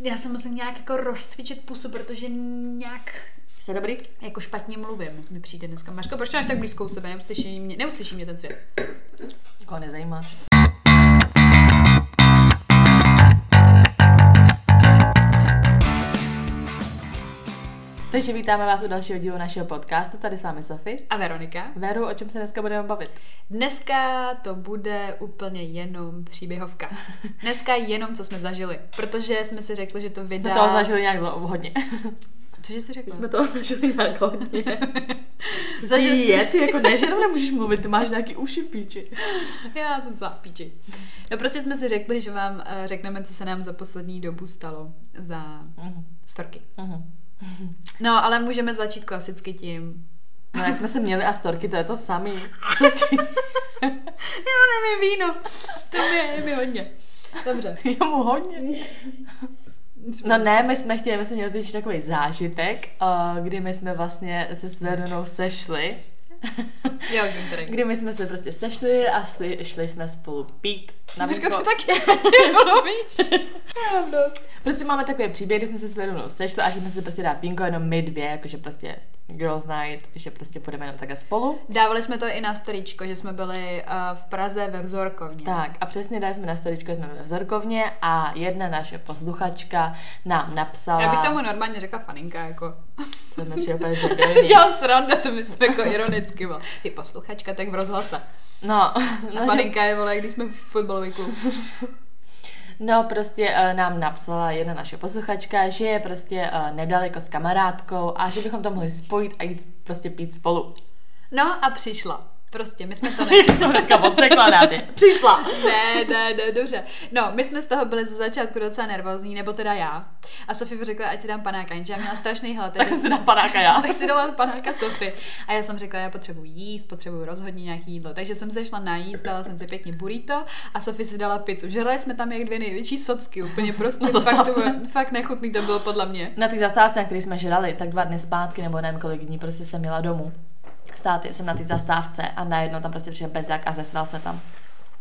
Já se musím nějak jako rozcvičit pusu, protože nějak Jsi dobrý? jako špatně mluvím, mi přijde dneska. Mařko, proč máš tak blízko u sebe? Neuslyší mě, neuslyší mě ten svět. Nikoho nezajímá. Takže vítáme vás u dalšího dílu našeho podcastu. Tady s vámi Sofie. A Veronika? Veru, o čem se dneska budeme bavit? Dneska to bude úplně jenom příběhovka. Dneska jenom, co jsme zažili. Protože jsme si řekli, že to vydá... Jsme toho zažili nějak hodně. Cože jsi řekla? Jsme toho zažili nějak hodně. Co Ty zažili? je, ty jako ne, že nemůžeš mluvit, ty máš nějaký uši v píči. Já jsem za píči. No prostě jsme si řekli, že vám uh, řekneme, co se nám za poslední dobu stalo za Mhm. storky. Mhm. No, ale můžeme začít klasicky tím. No jak jsme se měli a storky, to je to samý. Co ty? Já nevím, víno. To mi je, mi hodně. Dobře. Je mu hodně. No ne, my jsme chtěli, my jsme měli totiž takový zážitek, eh, kdy my jsme vlastně se s Veronou sešli. Jo, vím tady. Kdy my jsme se prostě sešli a šli, šli jsme spolu pít na vínko. to taky no víš. Já. Prostě máme takový příběh, kdy jsme se s sešli a že jsme si prostě dát vínko jenom my dvě, jakože prostě girls night, že prostě půjdeme jenom takhle spolu. Dávali jsme to i na storíčko, že jsme byli uh, v Praze ve vzorkovně. Tak a přesně dali jsme na storičku, jsme ve vzorkovně a jedna naše posluchačka nám napsala... Já bych tomu normálně řekla faninka, jako. Přijde úplně Já si dělal srandu, to myslím jako ironicky, vole. Ty posluchačka, tak v rozhlase. No, A no, faninka je, vole, když jsme v fotbalový klub. No, prostě uh, nám napsala jedna naše posluchačka, že je prostě uh, nedaleko s kamarádkou a že bychom to mohli spojit a jít prostě pít spolu. No a přišla. Prostě, my jsme to hnedka odpřekládáte. Přišla. Ne, ne, ne, dobře. No, my jsme z toho byli ze začátku docela nervózní, nebo teda já. A Sofie řekla, ať si dám panáka, jenže já měla strašný hlad. Tak jsem si dala panáka já. tak si dala panáka Sofie. A já jsem řekla, já potřebuji jíst, potřebuji rozhodně nějaký jídlo. Takže jsem se šla najíst, dala jsem si pěkně burrito a Sofie si dala pizzu. Žrali jsme tam jak dvě největší socky, úplně prostě Na to fakt, to fakt nechutný to bylo podle mě. Na té zastávce, na které jsme žrali, tak dva dny zpátky, nebo nevím kolik dní, prostě jsem jela domů. Stát jsem na té zastávce a najednou tam prostě přišel bezdák a zesral se tam.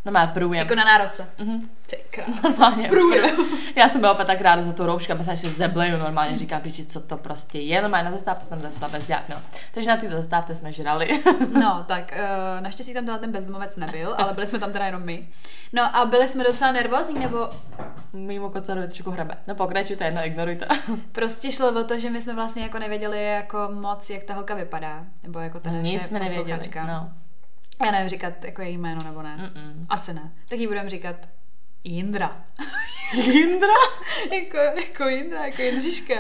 No má průjem. Jako na národce. Mhm. Ty. Normálně. Průjem. Já jsem byla opět tak ráda za tu roušku a že se zebleju normálně. Říkám, piči, co to prostě je. Normálně na zastávce jsem zesla bezdák, no. Takže na té zastávce jsme žrali. No, tak uh, naštěstí tam tenhle ten bezdomovec nebyl, ale byli jsme tam teda jenom my. No a byli jsme docela nervózní, nebo Mimo kocarovi trošku hrabe. No pokračujte, jedno ignorujte. prostě šlo o to, že my jsme vlastně jako nevěděli jako moc, jak ta holka vypadá. Nebo jako ta naše Nic jsme nevěděli. No. Já nevím říkat jako její jméno nebo ne. Mm-mm. Asi ne. Tak jí budeme říkat Jindra. Jindra? jako, jako Jindra, jako Jindřiška.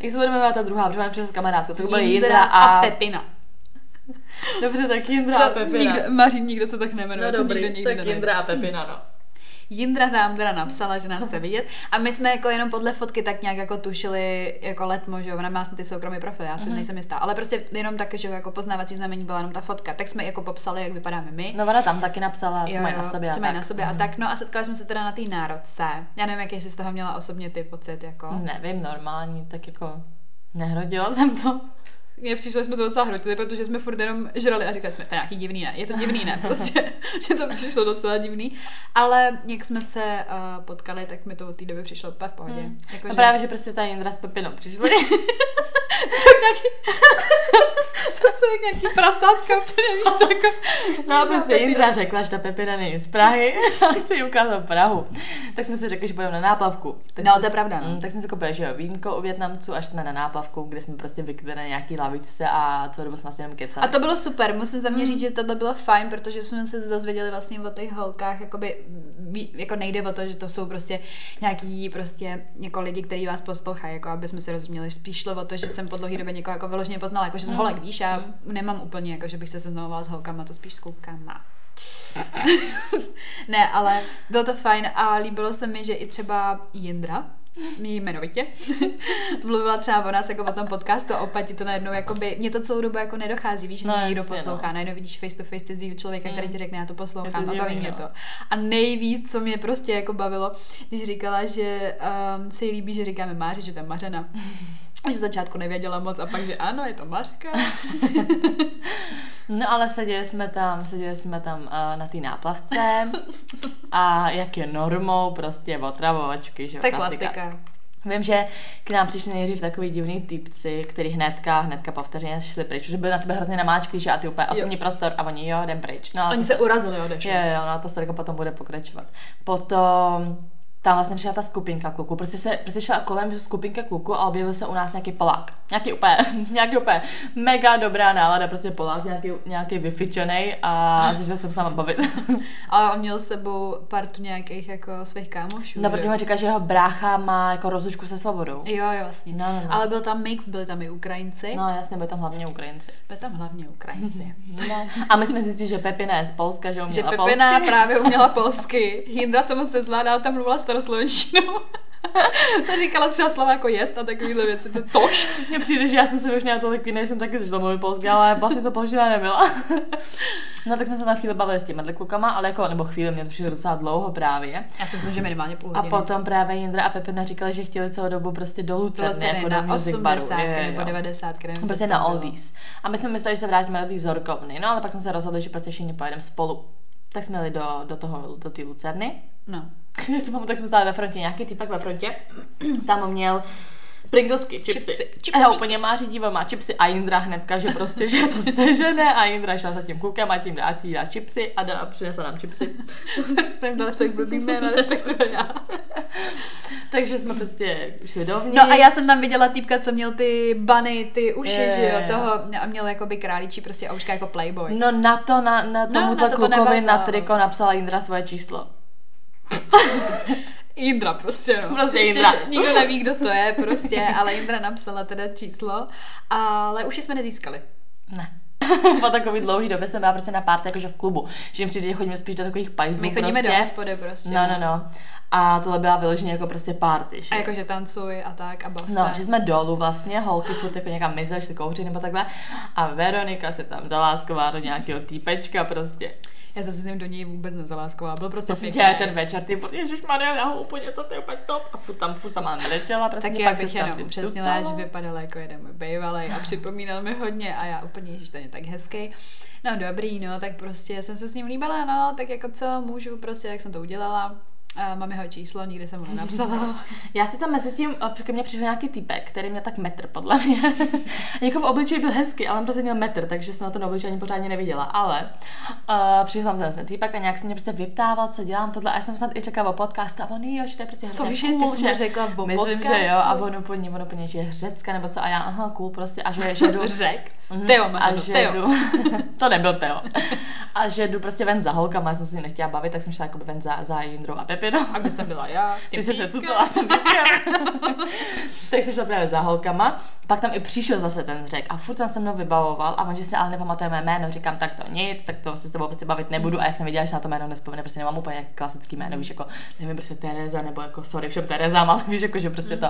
Jak se budeme jmenovat ta druhá, protože máme přes kamarádku. To bude Jindra Jindra a... a... Pepina. Dobře, tak Jindra a Co, Pepina. nikdo, Maří, nikdo se tak nemenuje. No to dobrý, nikdo nikdy tak. Jindra a Pepina, no. Jindra nám teda napsala, že nás chce vidět a my jsme jako jenom podle fotky tak nějak jako tušili jako letmo, že ona má snad ty soukromý profil, já si Mhm. nejsem jistá, ale prostě jenom tak, že jako poznávací znamení byla jenom ta fotka, tak jsme jako popsali, jak vypadáme my. No ona tam taky napsala, co Jo, mají na sobě a co mají na sobě a Mhm. tak. No a setkali jsme se teda na té národce. Já nevím, jaký jsi z toho měla osobně ty pocit, jako. Nevím, normální, tak jako nehrodila jsem to. Mně přišlo, že jsme to docela hrotili, protože jsme furt jenom žrali a říkali jsme, to je nějaký divný, ne? Je to divný, ne? Prostě, že to přišlo docela divný. Ale jak jsme se uh, potkali, tak mi to od té doby přišlo úplně v pohodě. Hmm. Jako, No že- právě, že prostě ta Jindra s Pepinou přišli. nějaký, jsou jak nějaký prasátka, úplně víš co, jako, No a prostě. Jindra řekla, že ta Pepina není z Prahy a chce jí ukázat Prahu. Tak jsme si řekli, že půjdeme na náplavku. Tak, No, to je pravda, no. Mm, tak jsme si koupili, že jo, vínko u Větnamců, až jsme na náplavku, kde jsme prostě vykryli na nějaký lavičce a co dobu jsme vlastně jenom kecali. A to bylo super, musím za mě říct, že tohle bylo fajn, protože jsme se dozvěděli vlastně o těch holkách, jakoby, jako nejde o to, že to jsou prostě nějaký prostě jako lidi, kteří vás poslouchají, jako aby jsme si rozuměli. Spíš šlo o to, že jsem po dlouhé době někoho jako vyloženě poznala, jako že z Hmm. holek, víš, já nemám úplně, jako že bych se seznamovala s holkama, to spíš s klukama. ne, ale bylo to fajn a líbilo se mi, že i třeba Jindra, mi jmenovitě, mluvila třeba o nás jako o tom podcastu a opět ti to najednou, jakoby, mě to celou dobu jako nedochází, víš, že No, no, někdo jasně, poslouchá, no. najednou vidíš face to face cizího člověka, který Mm. ti řekne, já to poslouchám to a baví mě no. to. A nejvíc, co mě prostě jako bavilo, když říkala, že um, se jí líbí, že říkáme Máři, že to je Mařena. Že z začátku nevěděla moc a pak, že ano, je to Mařka. No ale seděli jsme tam, seděli jsme tam uh, na té náplavce a jak je normou, prostě otravovačky, že jo, To je klasika. Vím, že k nám přišli nejdřív takový divný typci, který hnedka, hnedka po vteřině šli pryč, že byli na tebe hrozně namáčklí, že a ty úplně osobní prostor a oni jo, jdem pryč. No, oni to, se urazili, odešli. Jo, jo, no a to storka potom bude pokračovat. Potom tam vlastně přišla ta skupinka kluků. Prostě se prostě šla kolem skupinka kluků a objevil se u nás nějaký Polák. Nějaký úplně, nějaký úplně mega dobrá nálada, prostě Polák, nějaký, nějaký vyfičený a začal jsem sama bavit. Ale on měl s sebou partu nějakých jako svých kámošů. No, protože mi říká, že jeho brácha má jako rozlučku se svobodou. Jo, jo, vlastně. No, no, no. Ale byl tam mix, byli tam i Ukrajinci. No, jasně, byli tam hlavně Ukrajinci. Byli tam hlavně Ukrajinci. no. A my jsme zjistili, že Pepina je z Polska, že uměla Že Pepina polsky. právě uměla polsky. Hindra to moc nezvládala, tam mluvila staroslovenštinou. to říkala třeba slova jako jest a takovýhle věci, to tož. Mně přijde, že já jsem se už měla tolik jiný, jsem taky začala mluvit polsky, ale vlastně to polština nebyla. no tak jsme se tam chvíli bavili s těmi klukama, ale jako, nebo chvíli, mě to přišlo docela dlouho právě. Já si myslím, že minimálně půl hodiny. A potom právě Jindra a Pepina říkali, že chtěli celou dobu prostě do Lucerny, jako na do 80 nebo 90 Prostě na Oldies. A my jsme mysleli, že se vrátíme do té vzorkovny, no ale pak jsme se rozhodli, že prostě všichni pojedeme spolu. Tak jsme jeli do, do toho, do té Lucerny. No. Já jsem tak jsme stáli ve frontě, nějaký typak ve frontě. Tam měl Pringlesky, chipsy. chipsy. chipsy. A úplně má díval, má chipsy a Jindra hnedka, že prostě, že to sežene a Jindra šla za tím klukem a tím dá, dá chipsy a dá, přinesla nám chipsy. jsme jim dali tak blbý jméno, respektive já. Takže jsme prostě šli dovnitř. No a já jsem tam viděla týpka, co měl ty bany, ty uši, je, že jo, toho, a měl jakoby králičí prostě ouška jako playboy. No na to, na, na tomu no, na to klukovi na triko napsala Jindra svoje číslo. Indra prostě, no. Prostě Ještě, Indra. Nikdo neví, kdo to je prostě, ale Indra napsala teda číslo, ale už jsme nezískali. Ne. po takový dlouhý době jsem byla prostě na párty jakože v klubu. Že jim přijde, že chodíme spíš do takových pajzlů. My chodíme prostě. do hospody prostě. No, no, no. A tohle byla vyloženě jako prostě party. Že? A jakože tancuj a tak a base. No, že jsme dolů vlastně, holky furt jako někam mizely, šli kouřit nebo takhle. A Veronika se tam zalásková do nějakého týpečka prostě. Já jsem se s ním do něj vůbec nezaláskovala, byl prostě Prosím tě, ten večer, ty furt, Maria, já ho úplně, to je úplně top. A furt tam, furt tam mám letěla, prostě tak pak bych jenom přesněla, že vypadala jako jeden můj bývalý a připomínal mi hodně a já úplně, že to je tak hezký. No dobrý, no, tak prostě jsem se s ním líbala, no, tak jako co můžu, prostě, jak jsem to udělala a mám jeho číslo, nikdy jsem ho nenapsala. Já si tam mezi tím, ke mně přišel nějaký typek, který měl tak metr, podle mě. jako v obličeji byl hezký, ale on prostě měl metr, takže jsem na ten obličej ani pořádně neviděla. Ale uh, přišel jsem ten týpek a nějak se mě prostě vyptával, co dělám tohle. A já jsem snad i řekla o podcastu a on, jo, že to je prostě Cože, ty jsi řekla o Myslím, podcastu? že jo, a on úplně, on úplně, že je řecka nebo co, a já, aha, cool, prostě, a že, že jdu... Řek? Mm-hmm, Teo, a že Teo. Jdu, to nebyl Teo. A že jdu prostě ven za holkama, já jsem se nechtěla bavit, tak jsem šla jako ven za, za Jindrou a Pepinou. A kde jsem byla já? Ty jsi se cucala tím Tak jsem šla právě za holkama. Pak tam i přišel zase ten řek a furt tam se mnou vybavoval a on, že si ale nepamatuje mé jméno, říkám, tak to nic, tak to se s tebou prostě bavit nebudu a já jsem viděla, že na to jméno nespomene, prostě nemám úplně klasický jméno, víš, jako nevím, prostě Tereza nebo jako sorry všem Terezám, ale víš, jako, že prostě to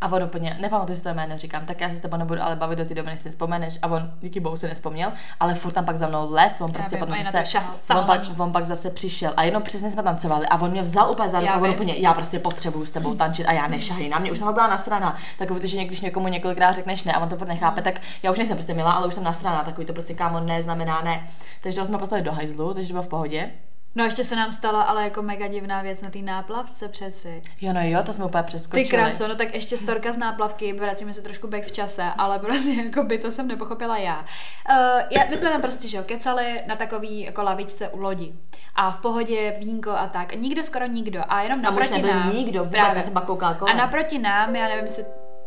a on úplně, nepamatuji si to jméno, říkám, tak já se s tebou nebudu ale bavit do té doby, než si nespomeneš. A on díky bohu si nespomněl, ale furt tam pak za mnou les, on prostě potom zase, šahal, on, pak, on pak zase přišel a jenom přesně jsme tancovali a on mě vzal úplně za ruku a on úplně, já prostě potřebuju s tebou tančit a já nešahy na mě, už jsem byla nasraná. Takový to, že když někomu několikrát řekneš ne a on to furt nechápe, tak já už nejsem prostě milá, ale už jsem nasraná, takový to prostě kámo ne znamená ne. Takže to jsme poslali do hajzlu, takže to bylo v pohodě. No ještě se nám stala ale jako mega divná věc na té náplavce přeci. Jo, no jo, to jsme úplně přeskočili. Ty kráso, no tak ještě storka z náplavky, vracíme se trošku back v čase, ale prostě jako by to jsem nepochopila já. Uh, já my jsme tam prostě, že jo, kecali na takový jako lavičce u lodi. A v pohodě vínko a tak. A nikdo, skoro nikdo. A jenom naproti a nám. nikdo, vůbec právě. já jsem koukala A naproti nám, já nevím, jestli...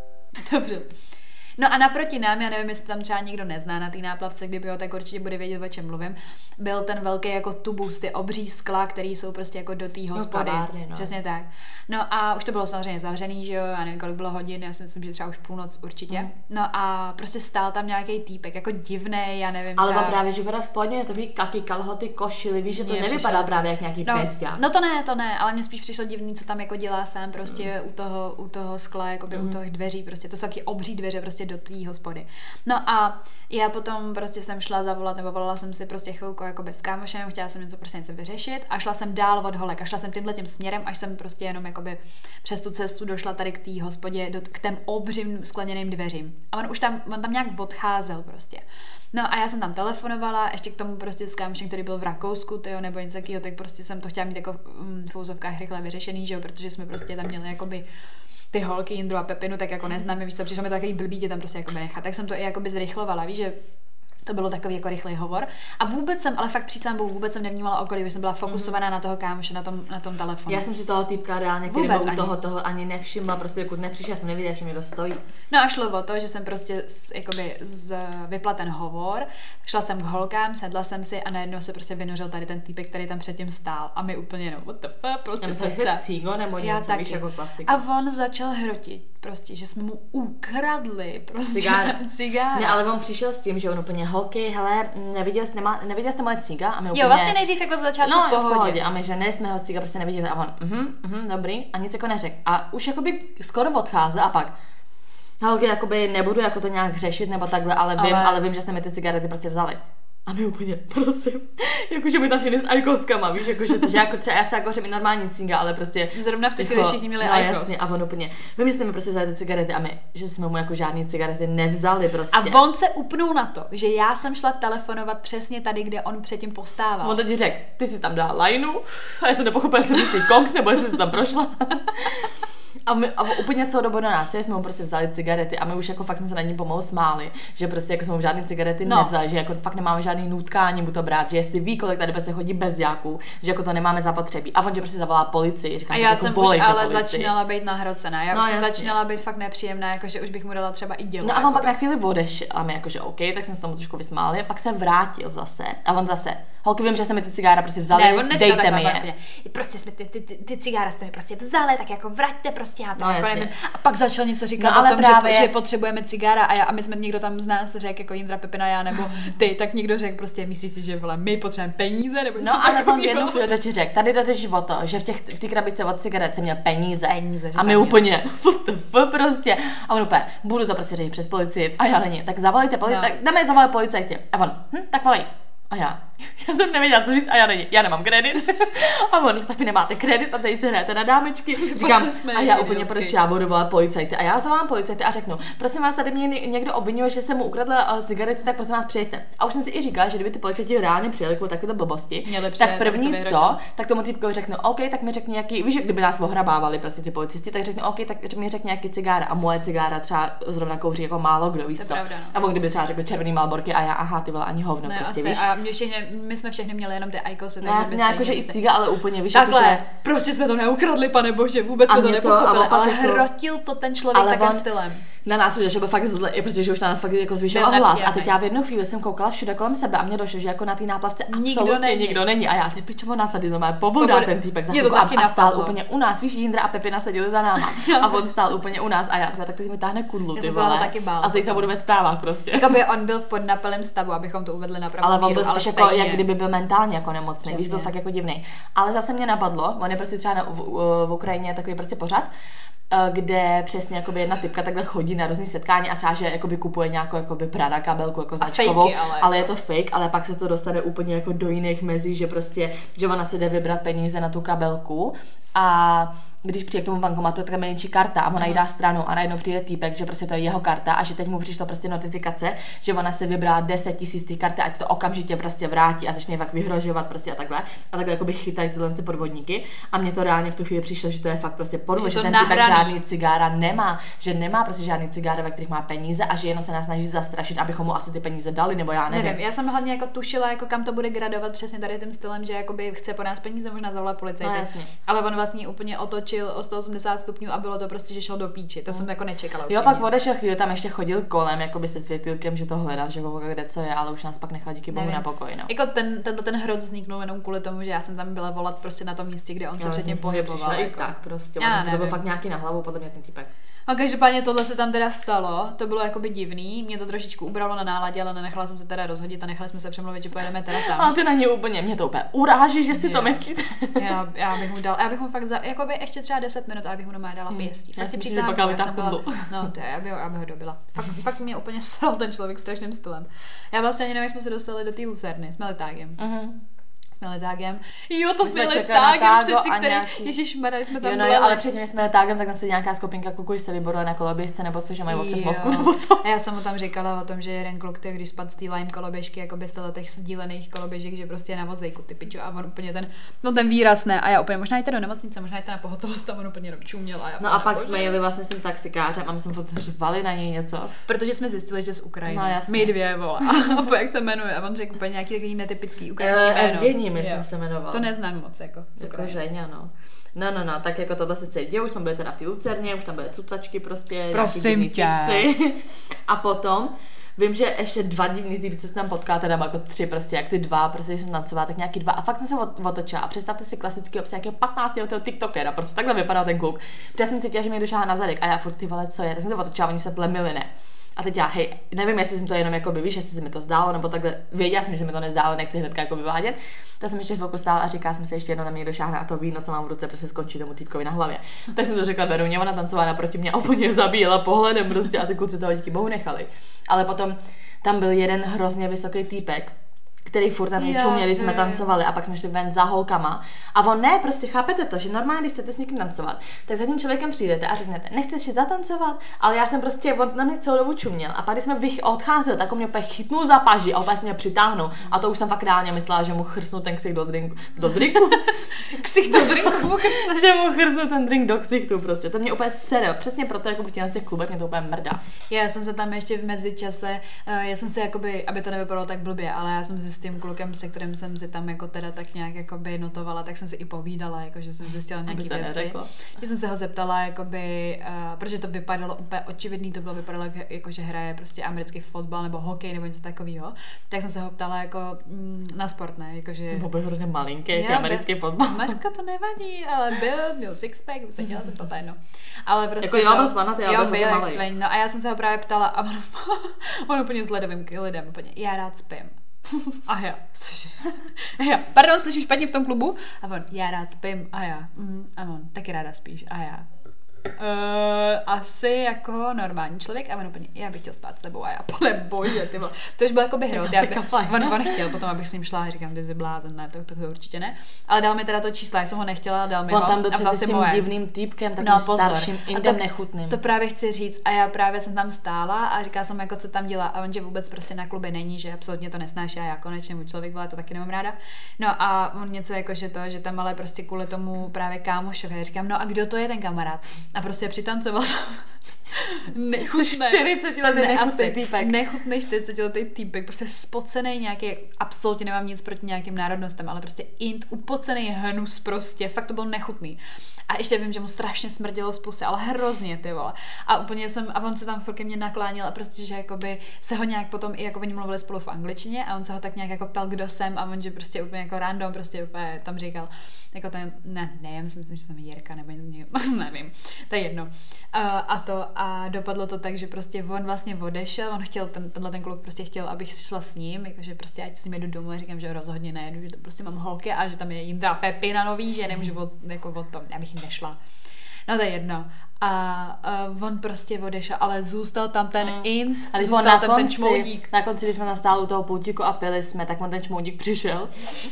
Dobře. No a naproti nám, já nevím, jestli tam třeba někdo nezná na té náplavce, kdyby ho, tak určitě bude vědět, o čem mluvím. Byl ten velký jako tubus, ty obří skla, který jsou prostě jako do té hospody. No, no. Přesně tak. No a už to bylo samozřejmě zavřený, že jo, já nevím, kolik bylo hodin, já si myslím, že třeba už půlnoc určitě. Mm. No a prostě stál tam nějaký týpek, jako divný, já nevím. Ale třeba... právě, že bude v pohodě, to ví kaky, kalhoty, košily, víš, že to nevypadá právě jak nějaký no, pesťák. No to ne, to ne, ale mně spíš přišlo divný, co tam jako dělá sám prostě mm. u toho, u toho skla, jako mm. u toho dveří, prostě to jsou taky obří dveře prostě do té hospody. No a já potom prostě jsem šla zavolat, nebo volala jsem si prostě chvilku jako bez kámošem, chtěla jsem něco prostě něco vyřešit a šla jsem dál od holek a šla jsem tímhle tím směrem, až jsem prostě jenom jakoby přes tu cestu došla tady k té hospodě, do, k těm obřím skleněným dveřím. A on už tam, on tam nějak odcházel prostě. No a já jsem tam telefonovala, ještě k tomu prostě s kámošem, který byl v Rakousku, tyjo, nebo něco takového, tak prostě jsem to chtěla mít jako mm, v fouzovkách rychle vyřešený, že jo, protože jsme prostě tam měli jakoby ty holky Jindru a Pepinu tak jako neznám, víš co, přišlo mi to takový blbý tě tam prostě jako nechat, tak jsem to i jako by zrychlovala, víš, že to bylo takový jako rychlý hovor. A vůbec jsem, ale fakt přísám Bohu, vůbec jsem nevnímala okolí, že jsem byla fokusovaná mm. na toho kámoše, na tom, na tom telefonu. Já jsem si toho týpka reálně, který byl u toho, toho ani nevšimla, prostě pokud nepřišel, já jsem nevěděla, že mi to stojí. No a šlo o to, že jsem prostě z, jakoby z, vypla ten hovor, šla jsem k holkám, sedla jsem si a najednou se prostě vynořil tady ten týpek, který tam předtím stál. A my úplně, no, what the fuck, prostě Já myslím, cígo nebo něco, já taky. víš, jako klasika. A on začal hrotit, prostě, že jsme mu ukradli prostě cigára. cigára. Ne, ale on přišel s tím, že on úplně, holky, hele, neviděl jste, nemá, neviděl jste moje ciga? A my úplně, jo, vlastně nejdřív jako začátku no, v pohodě. v pohodě. A my, že ne, jsme ho ciga prostě neviděli. A on, mhm, mhm, dobrý. A nic jako neřekl. A už jakoby skoro odcházel a pak, holky, jakoby nebudu jako to nějak řešit nebo takhle, ale vím, ale, ale vím, že jste mi ty cigarety prostě vzali. A my úplně, prosím, jakože my tam všichni s ajkoskama, víš, jakože to, že jako třeba, já třeba jako mi normální cinga, ale prostě. Zrovna v tu chvíli jako, všichni měli no, ajkos. jasně, a on úplně, že jste mi prostě vzali ty cigarety a my, že jsme mu jako žádný cigarety nevzali prostě. A on se upnul na to, že já jsem šla telefonovat přesně tady, kde on předtím postával. On to ti řekl, ty si tam dala lineu a já jsem nepochopila, jestli myslí koks nebo jestli jsi tam prošla. A, my, a úplně celou dobu na nás, jsme mu prostě vzali cigarety a my už jako fakt jsme se nad ním pomalu smáli, že prostě jako jsme mu žádné cigarety no. nevzali, že jako fakt nemáme žádný nutkání mu to brát, že jestli ví, kolik tady prostě chodí bez děků, že jako to nemáme zapotřebí. A on že prostě zavolá policii, říkám, a já jako jsem už ale policii. začínala být nahrocená, já no, už jsem začínala být fakt nepříjemná, jakože už bych mu dala třeba i dělo. No a on pak na chvíli odešel a my jakože OK, tak jsme se tomu trošku vysmáli, pak se vrátil zase a on zase, holky, vím, že jste mi ty cigára prostě vzali, ne, on dejte mi je. Prostě jsme ty, ty, ty, ty, cigára jste mi prostě vzali, tak jako vraťte prostě, já to no, jako nevím. A pak začal něco říkat no, ale o tom, právě... že, že, potřebujeme cigára a, já, a my jsme někdo tam z nás řekl, jako Jindra Pepina já nebo ty, tak někdo řekl prostě, myslíš si, že vole, my potřebujeme peníze? Nebo no ale on to ti řekl, tady jde o to, že v, těch, v té krabičce od cigaret jsem měl peníze. peníze a my úplně, prostě. A on úplně, budu to prostě řešit přes policii. A já není, tak zavolejte policii, no. tak jdeme zavolat policajti. A on, hm, tak volej. A já, já jsem nevěděla, co říct a já není, já nemám kredit. a on, tak vy nemáte kredit a tady se hrajete na dámečky. Říkám, a já úplně, proč já budu volat policajty. A já zavolám policajty a řeknu, prosím vás, tady mě někdo obvinuje, že jsem mu ukradla eh, cigarety, tak prosím vás přijďte. A už jsem si i říkala, že kdyby ty policajti reálně přijeli kvůli takové blbosti, Měli tak první co, tak tomu typkovi řeknu, OK, tak mi řekni nějaký, víš, kdyby nás ohrabávali prostě ty policisti, tak řeknu, OK, tak mi řekni nějaký cigára a moje cigára třeba zrovna kouří jako málo kdo, víš co. Pravda, no. A on kdyby třeba řekl červený malborky a já, aha, ty vole ani hovno, ne, prostě, asi. víš. A mě všechny, my jsme všechny měli jenom ty Icosy, no, takže no, že i ciga, ale úplně, víš, Takhle, jako, že... prostě jsme to neukradli, pane bože, vůbec jsme to nepochopili, ale, ale hrotil to ten člověk ale takým on, stylem na nás udělal, že byl fakt zle, prostě, že už na nás fakt jako zvyšoval hlas. A teď já v jednu chvíli jsem koukala všude kolem sebe a mě došlo, že jako na té náplavce nikdo absolutně není. nikdo není. A já ty pičovo nás tady doma pobodá ten týpek za to a, a, stál úplně u nás. Víš, Jindra a Pepina seděli za náma a on stál úplně u nás a já teda tak teď mi táhne kudlu, ty vole. taky bál. A zítra budu ve zprávách prostě. Jakoby on byl v podnapelém stavu, abychom to uvedli na Ale on byl spíš jako, jak kdyby byl mentálně jako nemocný, víš, byl fakt jako divný. Ale zase mě napadlo, on je prostě třeba v, v Ukrajině takový prostě pořád, kde přesně jakoby jedna typka takhle chodí na různý setkání a třeba, že jakoby kupuje nějakou jakoby Prada kabelku jako značkovou, ale, ale je to fake, ale pak se to dostane úplně jako do jiných mezí, že prostě, že ona se jde vybrat peníze na tu kabelku. A když přijde k tomu bankomatu, tak tam je karta a ona jí dá stranu a najednou přijde týpek, že prostě to je jeho karta a že teď mu přišlo prostě notifikace, že ona se vybrala 10 tisíc té karty, ať to okamžitě prostě vrátí a začne fakt vyhrožovat prostě a takhle. A takhle jakoby chytají tyhle ty podvodníky. A mně to reálně v tu chvíli přišlo, že to je fakt prostě podvod, že ten týpek žádný cigára nemá, že nemá prostě žádný cigára, ve kterých má peníze a že jenom se nás snaží zastrašit, abychom mu asi ty peníze dali, nebo já nevím. nevím já jsem hlavně jako tušila, jako kam to bude gradovat přesně tady tím stylem, že jakoby chce po nás peníze, možná zavolat policajt. No, ale on vlastně úplně otočil o 180 50 stupňů a bylo to prostě, že šel do píči. To mm. jsem jako nečekala. Jo, pak odešel chvíli, tam ještě chodil kolem, jako by se světilkem, že to hledá, že ho kde co je, ale už nás pak nechal díky bohu na pokoj. No. Jako ten, ten, ten hrot vzniknul jenom kvůli tomu, že já jsem tam byla volat prostě na tom místě, kde on jo, se předtím pohyboval. Jako. tak prostě, já, to byl fakt nějaký na hlavu, podle mě ten typek. A každopádně tohle se tam teda stalo, to bylo jakoby divný, mě to trošičku ubralo na náladě, ale nenechala jsem se teda rozhodit a nechala jsme se přemluvit, že pojedeme teda tam. A ty na ně úplně, mě to úplně uráží, že si je. to myslíte. já, já, bych mu dal, já bych mu fakt za, jakoby ještě třeba 10 minut, a bych mu doma dala hmm. pěstí. Fakt si přísahám, já jsem byla, no to je, aby, aby ho dobila. Fakt, fakt mě úplně sral ten člověk strašným stylem. Já vlastně ani nevím, jak jsme se dostali do té lucerny s Melitágem. Uh-huh jsme letágem. Jo, to jsme jsme letágem přeci, který, nějaký- Ježíš jsme tam Jo, no jo, ale předtím, jsme letágem, tak se nějaká skupinka kluků, že se vyboruje na koloběžce, nebo co, že mají Jo. mozku, nebo co. A já jsem mu tam říkala o tom, že jeden kluk, který když spadl z té lime koloběžky, jako bez těch sdílených koloběžek, že prostě je na vozejku, ty pičo, a on úplně ten, no ten výraz ne, a já úplně, možná jste do nemocnice, možná jste na pohotovost, a on úplně jenom čuměl. A já No a pak jsme jeli vlastně s tím taxikářem a my jsme řvali na něj něco. Protože jsme zjistili, že z Ukrajiny. No, jasně. My dvě, vole. A po jak se jmenuje. A on řekl úplně nějaký takový netypický ukrajinský Uh, jméno. Evgení, myslím, Jo. se jmenoval. To neznám moc, jako Jako Ukrajiny. Ženя, no. No, no, no, tak jako tohle se celý už jsme byli teda v té Lucerně, už tam byly cucačky prostě, Prosím nějaký tě. typci. A potom, vím, že ještě dva divný týpci se tam potká, teda jako tři prostě, jak ty dva, prostě když jsem tancovala, tak nějaký dva. A fakt jsem se ot- otočila a představte si klasický obsah nějakého 15 letého tiktokera, prostě takhle vypadal ten kluk. Protože já jsem cítila, že mě došáhá na zadek a já furt ty vole, co je, tak jsem se otočila, oni se tlemili, ne. A teď já, hej, nevím, jestli jsem to jenom jako víš, jestli se mi to zdálo, nebo takhle, věděla jsem, že se mi to nezdálo, nechci hnedka jako vyvádět. Tak jsem ještě chvilku stála a říká jsem si ještě jedno na mě došáhne a to víno, co mám v ruce, prostě skončí tomu týpkovi na hlavě. Tak jsem to řekla Veruně, ona tancovala naproti mě a úplně zabíjela pohledem prostě a ty kluci toho díky bohu nechali. Ale potom tam byl jeden hrozně vysoký týpek, který furt tam Jo, měli, jsme tancovali a pak jsme šli ven za holkama. A on ne, prostě chápete to, že normálně, když chcete s někým tancovat, tak za tím člověkem přijdete a řeknete, nechceš si zatancovat, ale já jsem prostě, on na mě celou dobu čuměl. A pak, když jsme vych odcházeli, tak on mě úplně chytnul za paži a úplně se mě přitáhnul. A to už jsem fakt reálně myslela, že mu chrsnu ten ksich do drinku. Do drinku? Ksich to drinku že mu chrsnu ten drink do ksichtu prostě. To mě úplně sere. Přesně proto, jako v těch z těch klubech mě to úplně mrdá. Já jsem se tam ještě v mezičase, eh, já jsem si jakoby, aby to nevypadalo tak blbě, ale já jsem si s tím klukem, se kterým jsem si tam jako teda tak nějak jakoby notovala, tak jsem si i povídala, jako že jsem zjistila nějaké věci. neřeklo. Že jsem se ho zeptala, jakoby, uh, protože to vypadalo úplně očividný, to bylo vypadalo jak- jako, že hraje prostě americký fotbal nebo hokej nebo něco takového. Tak jsem se ho ptala jako mm, na sport, ne? Jakože, To byl hrozně malinký, Jo, americký byl- fotbal. Mařka to nevadí, ale byl, měl sixpack, cítila jsem to, jedno. Ale prostě Jako jo, byl svanatý, jo, byl jak sveň. No a já jsem se ho právě ptala a on, on úplně s ledovým lidem, úplně, já rád spím. A já, cože? A já, pardon, jsi špatně v tom klubu? A on, já rád spím. A já, mm, a on, taky ráda spíš. A já, Uh, asi jako normální člověk a on úplně, já bych chtěl spát s tebou a já, pane bože, ty vole. To už byl jako by hrot, já by, Jako fajn. on, on, chtěl potom, abych s ním šla a říkám, ty jsi blázen, ne, to, to určitě ne. Ale dal mi teda to číslo, jak jsem ho nechtěla, dal mi On ho tam byl a vzal si tím moje. divným týpkem, takovým No, no, pozor. starším, indem to- nechutným. To právě chci říct a já právě jsem tam stála a říkala jsem jako, co tam dělá a on, že vůbec prostě na kluby není, že absolutně to nesnáší a já konečně můj člověk, ale to taky nemám ráda. No a on něco jako, že to, že tam ale prostě kvůli tomu právě kámošovi. Já říkám, no a kdo to je ten kamarád? A prostě přitancoval tam. Nechutné. 40 letý nechutný týpek. Nechutný 40 letý týpek, prostě spocený nějaký, absolutně nemám nic proti nějakým národnostem, ale prostě int, upocený hnus prostě, fakt to byl nechutný. A ještě vím, že mu strašně smrdělo z pusy, ale hrozně ty vole. A úplně jsem, a on se tam furt ke mně naklánil a prostě, že jakoby se ho nějak potom, i jako oni mluvili spolu v angličtině a on se ho tak nějak jako ptal, kdo jsem a on, že prostě úplně jako random, prostě úplně tam říkal, jako ten, ne, nevím, si myslím, že jsem Jirka nebo někdo, nevím, to je jedno. Uh, a to a dopadlo to tak, že prostě on vlastně odešel, on chtěl, ten, tenhle ten kluk prostě chtěl, abych šla s ním, jakože prostě ať s ním jedu domů a říkám, že rozhodně nejedu, že to prostě mám holky a že tam je Jindra Pepina nový, že nemůžu od, jako od tom, abych nešla. No to je jedno. A uh, on prostě odešel, ale zůstal tam ten Mm. int, A když zůstal na tam ten konci, čmoudík. na konci, když jsme nastáli u toho poutíku a pili jsme, tak on ten čmoudík přišel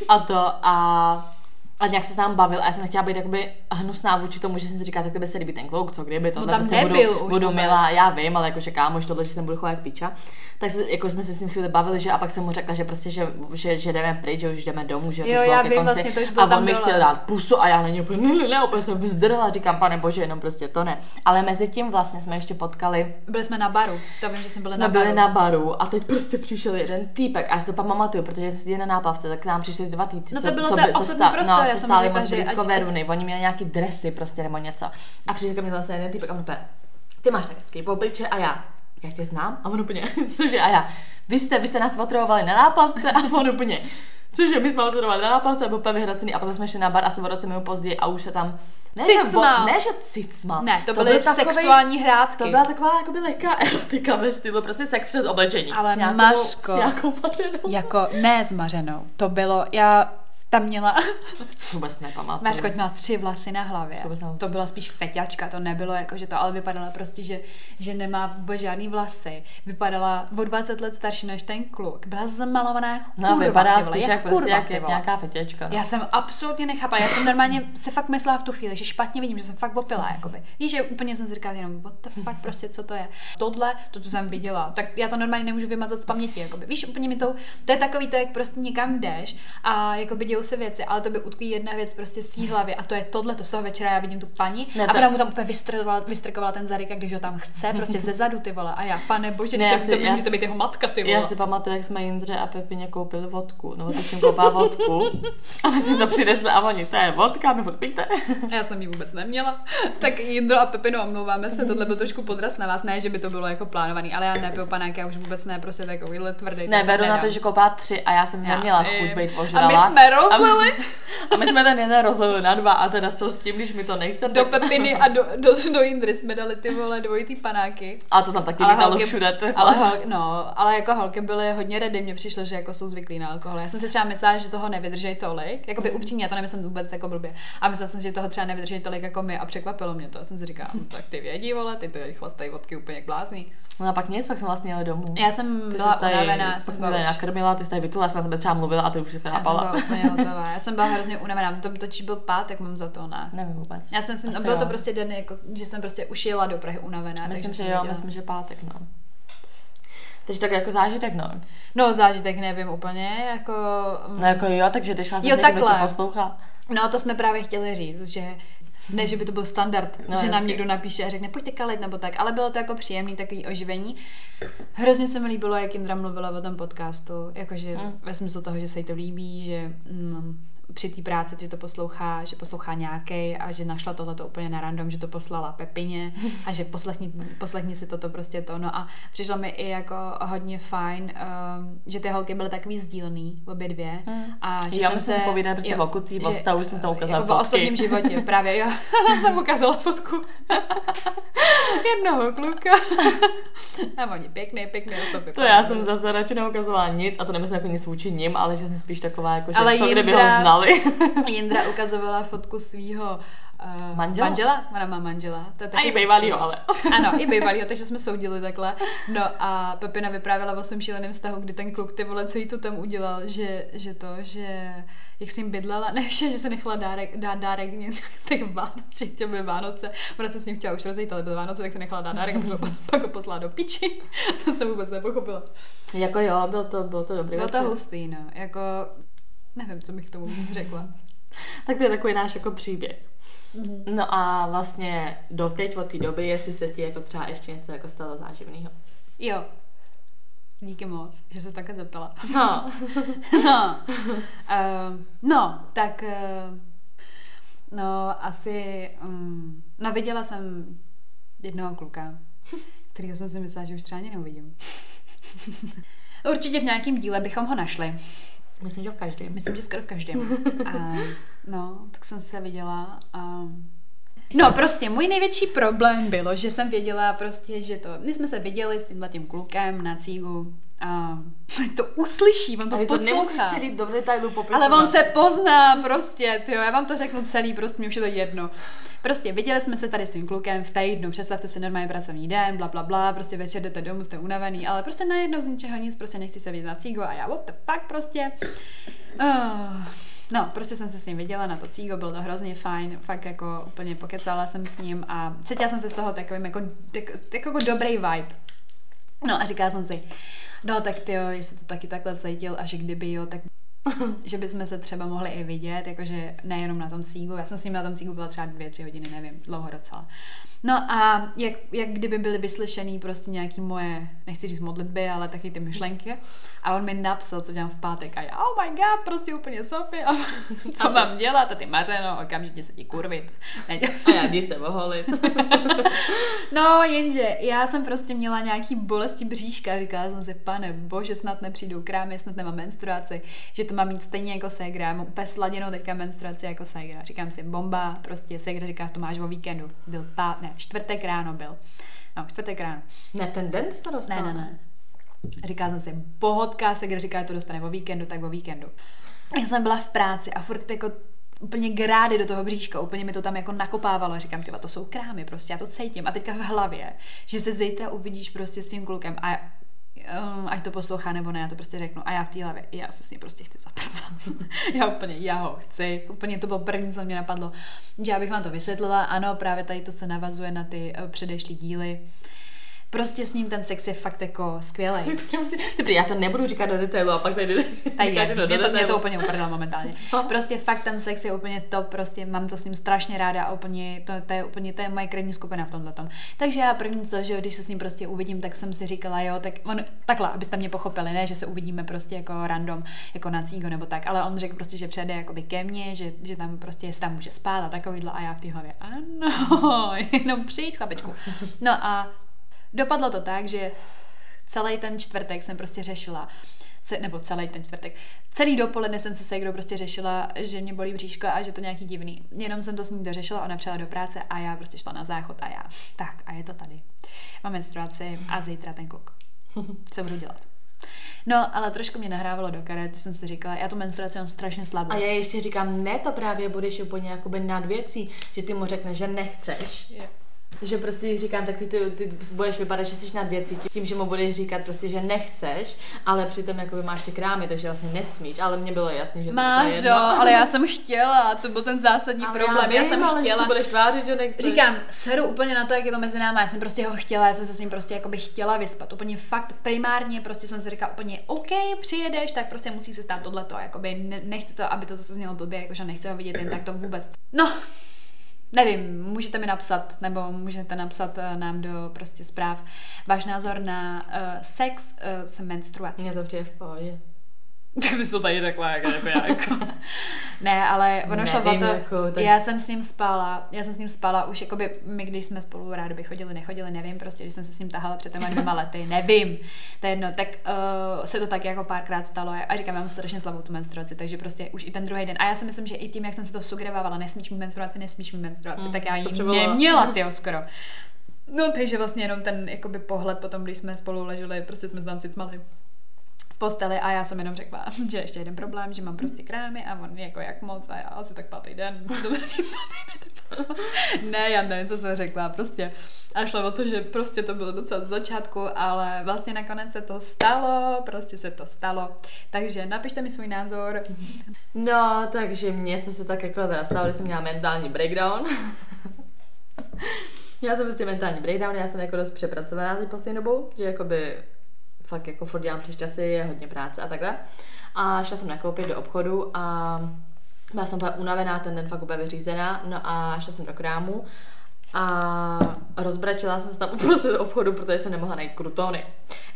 a to a a nějak se s nám bavil a já jsem nechtěla být jakoby hnusná vůči tomu, že jsem si říkala, tak kdyby se líbí ten kluk, co kdyby to No tam prostě nebyl budu, už budu milá, já vím, ale jakože kámoš tohle, že se budu chovat jak piča. Tak se, jako jsme se s ním chvíli bavili, že a pak jsem mu řekla, že prostě, že, že, že jdeme pryč, že už jdeme domů, že to Jo, už bylo já ke vím, konci. vlastně, to už bylo a tam on mi dole. chtěl dát pusu a já na něj úplně, ne, ne, ne, úplně jsem vzdrhla, říkám, pane bože, jenom prostě to ne. Ale mezi tím vlastně jsme ještě potkali Byli jsme na baru, to vím, že jsme byli jsme na byli baru. na baru a teď prostě přišel jeden týpek a já si to pamatuju, protože jsem seděla na náplavce, tak k nám přišli dva týpci, No to bylo co, to by- co co stáli moc že blízko ať- Veruny, oni měli nějaký dresy prostě nebo něco. A přišel ke mně zase jeden týpek a on úplně, ty máš tak hezký obliče a já, já tě znám a on úplně, cože a já, vy jste, vy jste nás otravovali na náplavce a on úplně, Cože, my jsme ho sledovali na náplavce a byl úplně vyhracený a potom jsme šli na bar asi o roce minut později a už se tam ne, že, Cicmal. vo- ne, že cicmal. Ne, to, byl byly takovej- sexuální hrátky. to byla taková jakoby lehká erotika ve stylu, prostě sex přes oblečení. Ale s nějakou, Mařko. S nějakou mařenou. Jako ne s Mařenou. To bylo, já Tam měla, Vůbec nepamatuju. Mařkoť měla tři vlasy na hlavě. Vůbec. To byla spíš feťačka, to nebylo jako, že to, ale vypadala prostě, že, že nemá vůbec žádný vlasy. Vypadala o 20 let starší než ten kluk. Byla zamalovaná jako No, kurva, vypadá ty vole, spíš jak jak, prostě kurva, jak, ty jak vole. nějaká fetěčka. No. Já jsem absolutně nechápala, já jsem normálně se fakt myslela v tu chvíli, že špatně vidím, že jsem fakt opila, jakoby. Víš, že úplně jsem si říkala jenom, what the fuck, prostě co to je. Tohle, to, co jsem viděla, tak já to normálně nemůžu vymazat z paměti, jakoby. Víš, úplně mi to, to je takový to, jak prostě někam jdeš a jakoby dějou se věci, ale to by utkví jedna věc prostě v té hlavě a to je tohle, to z toho večera já vidím tu paní Ne, a ona mu tam úplně vystrkovala, vystrkovala ten zadek, když ho tam chce, prostě ze zadu ty vole. A já, pane bože, Ne, já to, si- to já může to být jeho matka, ty vole. Já si pamatuju, jak jsme Jindře a Pepině koupili vodku. No, ty jsem koupila vodku a my jsme to přinesli a oni, to je vodka, furt pijte. Já jsem ji vůbec neměla. Tak Jindro a Pepino, omlouváme se, tohle byl trošku podraz na vás. Ne, že by to bylo jako plánovaný, ale já nepiju panák, já už vůbec ne, prostě takovýhle tvrdý. Ne, beru na to, že koupila tři a já jsem Já neměla chuť být A ožrala. my jsme rozlili A my jsme ten jeden rozlili na dva a teda co s tím, když mi to nechce, do tak... Pepiny a do, do, do Jindry jsme dali ty vole dvojitý panáky. A to tam taky Ale lítalo holky- všude, to je Ale, vlastně. hol, no, ale jako holky byly hodně redy, mně přišlo, že jako jsou zvyklí na alkohol. Já jsem si třeba myslela, že toho nevydrží tolik, jako by upřímně, já to nemyslím vůbec jako blbě. A myslela jsem, že toho třeba nevydrží tolik jako my a překvapilo mě to. Já jsem si říkala, no, tak ty vědí, vole, ty ty chlastají vodky úplně jak blázní. No a pak nic, pak jsme vlastně jeli domů. Já jsem Ty byla unavená, jsem byla už, nakrmila, ty jsi tady vytula, já jsem na tebe třeba mluvila a ty už si já jsem chrápala. byla hotová. Já jsem byla hrozně unavená, to totiž byl pátek, mám za to, ne? Nevím vůbec. Já jsem Asi byl to prostě den, jako, že jsem prostě už jela do Prahy unavená. Myslím, takže že jsem jo, myslím, že pátek, no. Takže tak jako zážitek, no. No, zážitek nevím úplně, jako... No jako jo, takže ty šla Jo, to takhle. poslouchá. No, to jsme právě chtěli říct, že ne, že by to byl standard, No, že nám jasně. někdo napíše a řekne, pojďte kalit nebo tak, ale bylo to jako příjemný takový oživení. Hrozně se mi líbilo, jak Indra mluvila o tom podcastu, jakože mm. ve smyslu toho, že se jí to líbí, že mm, při té práci, že to poslouchá, že poslouchá nějaký a že našla tohleto úplně na random, že to poslala Pepině a že poslechni, poslechni si toto prostě to. No a přišlo mi i jako hodně fajn, um, že ty holky byly takový sdílný, obě dvě. Mm. A že Jo, jsem se... si povídali prostě jo, o kucí, o že- vztahu, jsme si tam ukázali jako v fotky. osobním životě, právě, jo. Já jsem ukázala fotku jednoho kluka. A oni pěkný, pěkný stopy. To já jsem zase radši neukazovala nic a to nemyslím jako nic vůči nim, ale že jsem spíš taková jako, že Ale co kdyby ho znali. Jindra ukazovala fotku svého uh, Manžela? manžela. Ona má manžela. To je A i bývalýho, ale. Ano, i bývalýho, takže jsme soudili takhle. No a Pepina vyprávěla o svém šíleném vztahu, kdy ten kluk, ty vole, co jí to tam udělal, že, že to, že jak jsem bydlela, ne, že, že se nechala dárek, dát dárek něco z těch Vánoc, že chtěl by Vánoce, ona se s ním chtěla už rozejít, ale byly Vánoce, tak se nechala dát dárek a pak ho- pak ho poslala do piči. To jsem vůbec nepochopila. jako jo, byl to, byl to dobrý Bylo to hustý, no, jako nevím, co bych k tomu víc řekla. Tak to je takový náš jako příběh. No a vlastně doteď od té doby, jestli se ti jako třeba ještě něco jako stalo záživného. Jo. Díky moc, že se také zeptala. No. No, uh, no tak uh, no asi um, no viděla jsem jednoho kluka, kterýho jsem si myslela, že už třeba ani neuvidím. Určitě v nějakém díle bychom ho našli. Myslím, že v každém. Myslím, že skoro v každém. A, no, tak jsem se viděla a No prostě můj největší problém bylo, že jsem věděla prostě, že to, my jsme se viděli s tímhle tím klukem na cígu a to uslyší, on to Ale to nemusíš poslouchá. celý do detailu popisovat. Ale on se pozná prostě, tyjo, já vám to řeknu celý, prostě mě už je to jedno. Prostě viděli jsme se tady s tím klukem v týdnu, představte si normální pracovní den, bla, bla, bla, prostě večer jdete domů, jste unavený, ale prostě najednou z ničeho nic, prostě nechci se vidět na cígo a já, what the fuck, prostě. Uh, no, prostě jsem se s ním viděla na to cígo, bylo to hrozně fajn, fakt jako úplně pokecala jsem s ním a cítila jsem se z toho takovým jako, tak jako dobrý vibe. No a říkala jsem si, no tak ty jo, jestli to taky takhle cítil a že kdyby jo, tak že bychom se třeba mohli i vidět, jakože nejenom na tom cígu. Já jsem s ním na tom cígu byla třeba dvě, tři hodiny, nevím, dlouho docela. No a jak, jak kdyby byly vyslyšený prostě nějaký moje, nechci říct modlitby, ale taky ty myšlenky. A on mi napsal, co dělám v pátek. A já, oh my god, prostě úplně Sofie, a co mám dělat? A ty mařeno, okamžitě se ti kurvit. A já jdi se oholit. No, jenže já jsem prostě měla nějaký bolesti bříška. Říkala jsem si, pane bože, snad nepřijdou krámy, snad nemám menstruaci, že to mám mít stejně jako ségra. Mám úplně sladěnou teďka menstruaci jako ségra. Říkám si, bomba, prostě ségra říká, to máš o víkendu. Byl pát, ne, čtvrtek ráno byl. No, čtvrtek ráno. Ne, ten den to dostala? Ne, ne, ne. Říkala jsem si, pohodka, ségra říká, že to dostane o víkendu, tak o víkendu. já jsem byla v práci a furt jako úplně grády do toho bříška, úplně mi to tam jako nakopávalo. Říkám, tyva, to jsou krámy, prostě já to cítím. A teďka v hlavě, že se zítra uvidíš prostě s tím klukem a um, ať to poslouchá nebo ne, já to prostě řeknu. A já v té hlavě, já se s ním prostě chci zaprcat. já úplně, já ho chci. Úplně to bylo první, co mě napadlo. Že já bych vám to vysvětlila. Ano, právě tady to se navazuje na ty uh, předešlý díly. Prostě s ním ten sex je fakt jako skvělý. Dobrý, já to nebudu říkat do detailu a pak tady tady říkáš, do, mě, to, mě to úplně uprdalo momentálně. No. Prostě fakt ten sex je úplně top, prostě mám to s ním strašně ráda a úplně, to, to je úplně, to je moje krevní skupina v tomhle tom. Takže já první co, že když se s ním prostě uvidím, tak jsem si říkala, jo, tak on, takhle, abyste mě pochopili, ne, že se uvidíme prostě jako random, jako na cígo nebo tak, ale on řekl prostě, že přijede jakoby ke mně, že, že tam prostě jestli tam může spát a takovýhle a já v té hlavě, ano, jenom přijít chlapečku. No a Dopadlo to tak, že celý ten čtvrtek jsem prostě řešila, se, nebo celý ten čtvrtek, celý dopoledne jsem se se kdo prostě řešila, že mě bolí bříško a že to nějaký divný. Jenom jsem to s ní dořešila, ona přijela do práce a já prostě šla na záchod a já, tak a je to tady. Mám menstruaci a zítra ten kluk. Co budu dělat? No, ale trošku mě nahrávalo do karet, jsem si říkala, já tu menstruaci mám strašně slabou. A já ještě říkám, ne, to právě budeš úplně jakoby nad věcí, že ty mu řekneš, že nechceš. Yeah že prostě říkám, tak ty, ty, ty budeš vypadat, že jsi nad věcí tím, že mu budeš říkat prostě, že nechceš, ale přitom jakoby máš ty krámy, takže vlastně nesmíš, ale mně bylo jasné, že máš, to je ale já jsem chtěla, to byl ten zásadní ale problém, já, vím, já jsem ale chtěla. Že budeš tvářit, že nechceš. Říkám, seru úplně na to, jak je to mezi námi, já jsem prostě ho chtěla, já jsem se s ním prostě jakoby chtěla vyspat, úplně fakt primárně, prostě jsem si říkala úplně, OK, přijedeš, tak prostě musí se stát tohleto, jakoby ne, nechci to, aby to zase znělo blbě, jakože nechci ho vidět jen tak to vůbec. No, Nevím, můžete mi napsat, nebo můžete napsat uh, nám do prostě zpráv váš názor na uh, sex uh, s menstruací. Mně to přijde v pohodě. Tak ty jsi to tady řekla, jako, jako, jako. ne, ale ono Nevím, šlo o to, jako, tak... já jsem s ním spala, já jsem s ním spala už, jakoby my, když jsme spolu rádi by chodili, nechodili, nevím, prostě, když jsem se s ním tahala před těma dvěma lety, nevím, to je jedno, tak uh, se to tak jako párkrát stalo a říkám, já mám strašně slabou tu menstruaci, takže prostě už i ten druhý den, a já si myslím, že i tím, jak jsem se to sugerovala, nesmíš mi menstruaci, nesmíš mi menstruaci, mm, tak já ji neměla, ty skoro. No, takže vlastně jenom ten jakoby pohled potom, když jsme spolu leželi, prostě jsme se tam cicmali v posteli a já jsem jenom řekla, že ještě jeden problém, že mám prostě krámy a on jako jak moc a já asi tak pátý den. ne, já nevím, co jsem řekla, prostě. A šlo o to, že prostě to bylo docela z začátku, ale vlastně nakonec se to stalo, prostě se to stalo. Takže napište mi svůj názor. No, takže mě, co se tak jako stalo, když jsem měla mentální breakdown. Já jsem prostě mentální breakdown, já jsem jako dost přepracovaná teď poslední dobou, že jakoby fakt jako furt dělám přes časy, je hodně práce a takhle. A šla jsem nakoupit do obchodu a byla jsem úplně unavená, ten den fakt úplně vyřízená, no a šla jsem do krámu a rozbračila jsem se tam uprostřed obchodu, protože jsem nemohla najít krutony.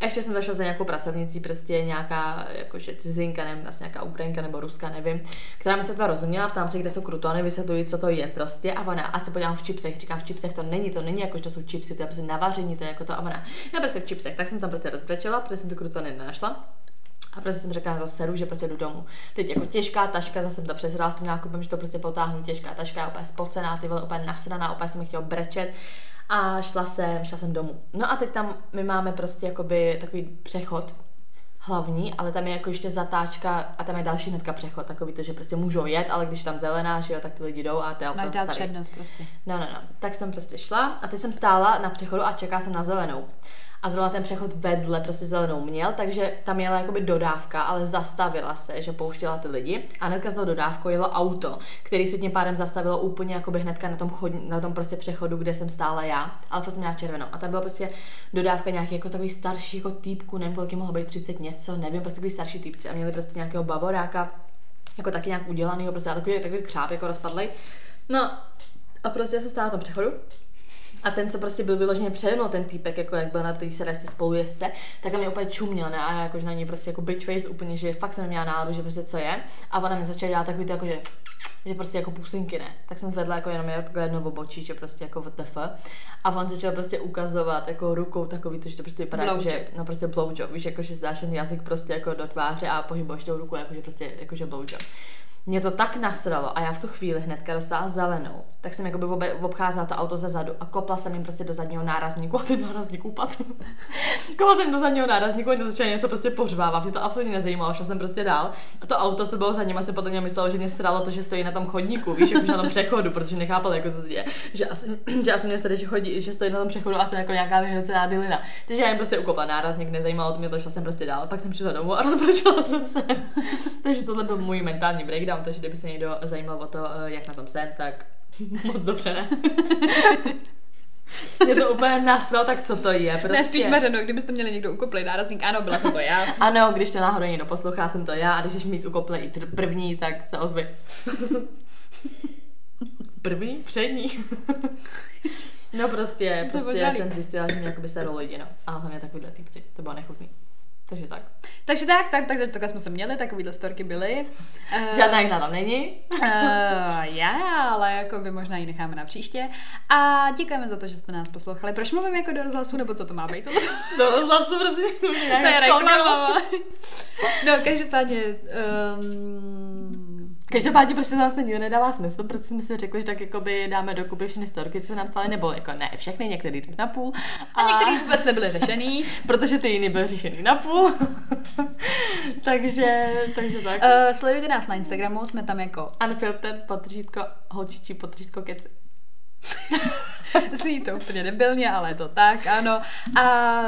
Ještě jsem zašla za nějakou pracovnicí, prostě nějaká jakože cizinka, nevím, asi nějaká Ukrajinka nebo Ruska, nevím, která mi se to rozuměla, ptám se, kde jsou krutony, vysvětluji, co to je prostě a ona, ať se podívám v čipsech, říkám, v čipsech to není, to není jako, že to jsou čipsy, to je prostě navaření, to je jako to a ona, já prostě v čipsech, tak jsem tam prostě rozbračila, protože jsem ty krutony nenašla. A prostě jsem řekla, že to seru, že prostě jdu domů. Teď jako těžká taška, zase to přezrala jsem nějakou, že to prostě potáhnu, těžká taška, úplně spocená, ty vole, úplně nasraná, úplně jsem chtěla brečet. A šla jsem, šla jsem domů. No a teď tam my máme prostě jakoby takový přechod, hlavní, ale tam je jako ještě zatáčka a tam je další hnedka přechod, takový to, že prostě můžou jet, ale když tam zelená, že jo, tak ty lidi jdou a to je Máš dát přednost prostě. No, no, no. Tak jsem prostě šla a teď jsem stála na přechodu a čeká jsem na zelenou a zrovna ten přechod vedle prostě zelenou měl, takže tam jela jakoby dodávka, ale zastavila se, že pouštěla ty lidi a hnedka z toho dodávkou jelo auto, který se tím pádem zastavilo úplně jakoby hnedka na tom, chod, na tom prostě přechodu, kde jsem stála já, ale jsem měla červenou. A tam byla prostě dodávka nějaký jako takový starší jako týpku, nevím, kolik mohlo být 30 něco, nevím, prostě takový starší týpci a měli prostě nějakého bavoráka, jako taky nějak udělaný, prostě takový, takový křáp jako rozpadlej. No a prostě se stála na tom přechodu a ten, co prostě byl vyloženě přede mnou, ten týpek, jako jak byl na té sedačce spolujezdce, tak mě úplně čuměl, ne? A já jakože na něj prostě jako bitch face úplně, že fakt jsem měla náladu, že prostě co je. A ona mi začala dělat takový to, jako, že že prostě jako pusinky ne. Tak jsem zvedla jako jenom takhle jedno obočí, že prostě jako VTF. A on začal prostě ukazovat jako rukou takový, to, že to prostě vypadá jako, že, no prostě blowjob, víš, jako že zdáš ten jazyk prostě jako do tváře a pohybuješ tou ruku, jako že prostě jako že blowjob mě to tak nasralo a já v tu chvíli hnedka dostala zelenou, tak jsem jakoby ob- obcházela to auto ze zadu a kopla jsem jim prostě do zadního nárazníku a ten nárazník upadl. kopla jsem do zadního nárazníku a to začala něco prostě pořvávat, mě to absolutně nezajímalo, šla jsem prostě dál. A to auto, co bylo za ním, asi podle něj myslelo, že mě sralo to, že stojí na tom chodníku, víš, jako na tom přechodu, protože nechápal, jako co se děje. Že asi, že asi mě stade, že, chodí, že stojí na tom přechodu asi jako nějaká vyhrocená bylina. Takže já jim prostě ukopla nárazník, nezajímalo mě to, šla jsem prostě dál. Pak jsem přišla domů a rozbrečela jsem se. Takže tohle byl můj mentální breakdown, takže kdyby se někdo zajímal o to, eh, jak na tom jsem, tak moc dobře ne. Mě to úplně naslo, tak co to je? Prostě... Ne, spíš mařeno, kdybyste měli někdo ukoplý nárazník, ano, byla jsem to já. ano, když to náhodou někdo poslouchá, jsem to já a když jsi mít ukoplý pr- první, tak se ozvi. první? Přední? no prostě, prostě jsem zjistila, že mě jakoby se lidi, no. A hlavně takovýhle typci, to bylo nechutný. Takže tak. Takže tak, tak, takže takhle jsme se měli, takovýhle storky byly. Uh, Žádná jiná tam není. uh, já, ale jako by možná ji necháme na příště. A děkujeme za to, že jste nás poslouchali. Proč mluvím jako do rozhlasu, nebo co to má být? do rozhlasu, prosím. To je reklama. no, každopádně... Um, Každopádně prostě to vlastně nikdo nedává smysl, protože jsme si řekli, že tak jakoby dáme dokupy všechny storky, co nám stále nebo jako ne všechny, některý tak na půl. A, a některý vůbec nebyly řešený. protože ty jiný byly řešený na půl. takže, takže tak. Uh, sledujte nás na Instagramu, jsme tam jako Unfiltered, potržítko, holčičí, potržítko, keci. Zní to úplně debilně, ale je to tak, ano. A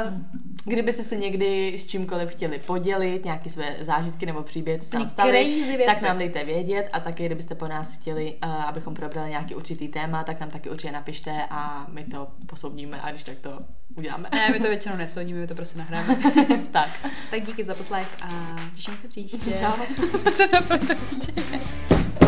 kdybyste se někdy s čímkoliv chtěli podělit, nějaké své zážitky nebo příběhy, co se nám staly, tak nám dejte vědět a taky, kdybyste po nás chtěli, uh, abychom probrali nějaký určitý téma, tak nám taky určitě napište a my to posoudíme a když tak to uděláme. Ne, my to většinou nesoudíme, my to prostě nahráme. tak. Tak díky za poslech a těším se příště. Čau.